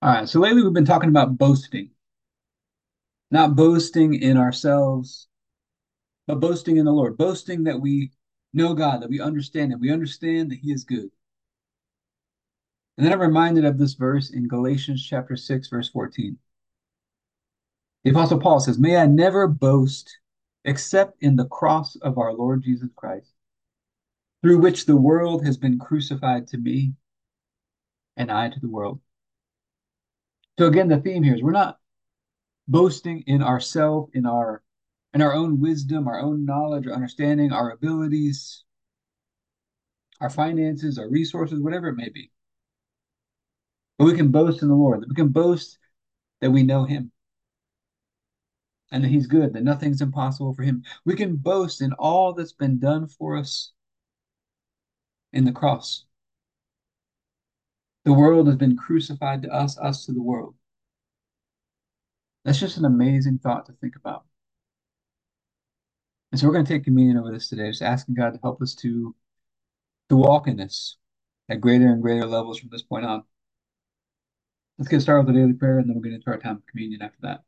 All right, so lately we've been talking about boasting, not boasting in ourselves, but boasting in the Lord, boasting that we know God, that we understand Him, we understand that He is good. And then I'm reminded of this verse in Galatians chapter 6, verse 14. The Apostle Paul says, May I never boast except in the cross of our Lord Jesus Christ, through which the world has been crucified to me and I to the world. So again, the theme here is we're not boasting in ourselves, in our in our own wisdom, our own knowledge, our understanding, our abilities, our finances, our resources, whatever it may be. But we can boast in the Lord. We can boast that we know Him and that He's good, that nothing's impossible for Him. We can boast in all that's been done for us in the cross. The world has been crucified to us, us to the world. That's just an amazing thought to think about. And so we're going to take communion over this today, just asking God to help us to, to walk in this at greater and greater levels from this point on. Let's get started with the daily prayer, and then we'll get into our time of communion after that.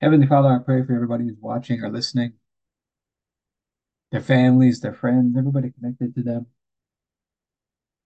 Heavenly Father, I pray for everybody who's watching or listening, their families, their friends, everybody connected to them,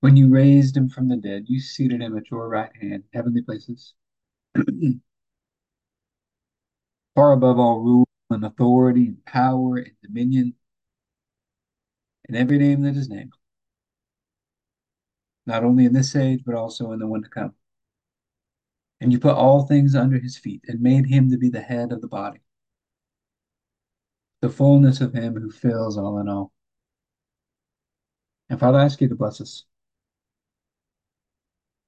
When you raised him from the dead, you seated him at your right hand, heavenly places, far above all rule and authority and power and dominion and every name that is named, not only in this age, but also in the one to come. And you put all things under his feet and made him to be the head of the body, the fullness of him who fills all in all. And Father, I ask you to bless us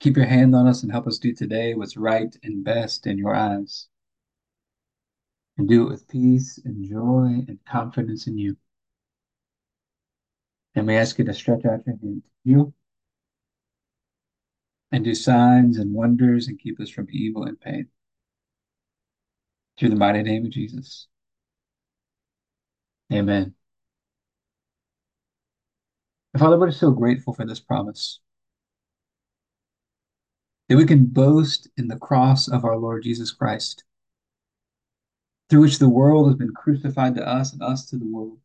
Keep your hand on us and help us do today what's right and best in your eyes. And do it with peace and joy and confidence in you. And we ask you to stretch out your hand to you and do signs and wonders and keep us from evil and pain. Through the mighty name of Jesus. Amen. Father, we're so grateful for this promise that we can boast in the cross of our Lord Jesus Christ, through which the world has been crucified to us and us to the world.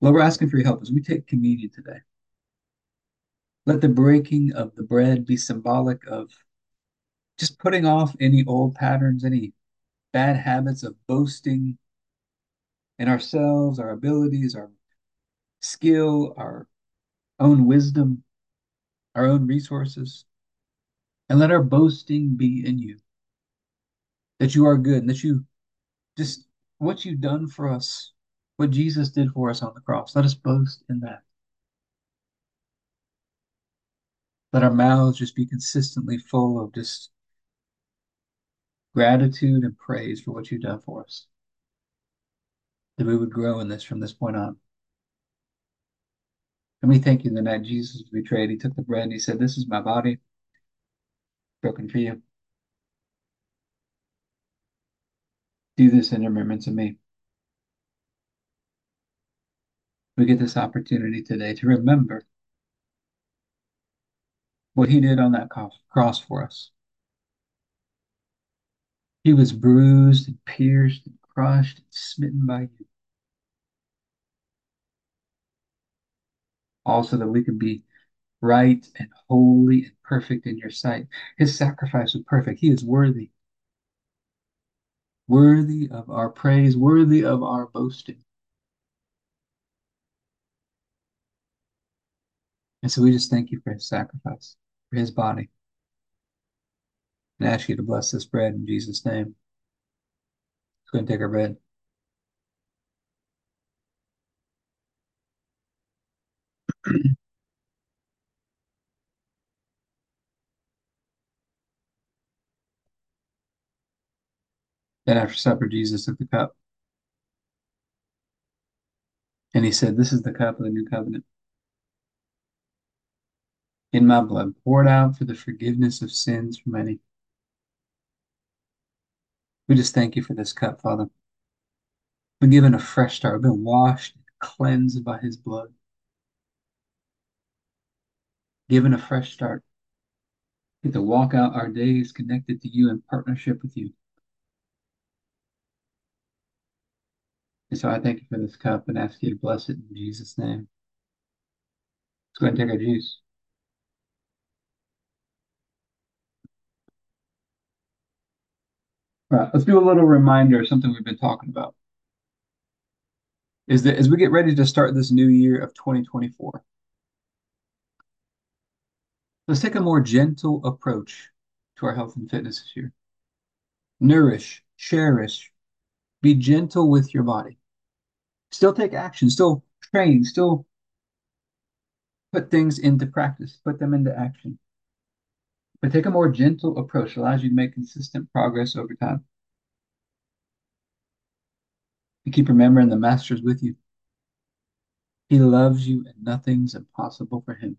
Lord, we're asking for your help as we take communion today. Let the breaking of the bread be symbolic of just putting off any old patterns, any bad habits of boasting in ourselves, our abilities, our skill, our own wisdom, our own resources, and let our boasting be in you. That you are good and that you just what you've done for us, what Jesus did for us on the cross. Let us boast in that. Let our mouths just be consistently full of just gratitude and praise for what you've done for us. That we would grow in this from this point on. And we thank you the night Jesus was betrayed. He took the bread and he said, This is my body broken for you. Do this in remembrance of me. We get this opportunity today to remember what he did on that cross for us. He was bruised and pierced and crushed and smitten by you. Also, that we could be right and holy and perfect in your sight. His sacrifice was perfect. He is worthy. Worthy of our praise, worthy of our boasting. And so we just thank you for his sacrifice, for his body. And ask you to bless this bread in Jesus' name. Let's go and take our bread. Then after supper, Jesus took the cup. And he said, This is the cup of the new covenant. In my blood, poured out for the forgiveness of sins for many. We just thank you for this cup, Father. Been given a fresh start. We've been washed cleansed by his blood. Given a fresh start. Get to walk out our days connected to you in partnership with you. And so I thank you for this cup and ask you to bless it in Jesus' name. Let's go ahead and take our juice. All right, let's do a little reminder of something we've been talking about. Is that as we get ready to start this new year of 2024, let's take a more gentle approach to our health and fitness this year. Nourish, cherish, be gentle with your body. Still take action, still train, still put things into practice, put them into action. But take a more gentle approach, allows you to make consistent progress over time. And keep remembering the Master's with you. He loves you and nothing's impossible for him.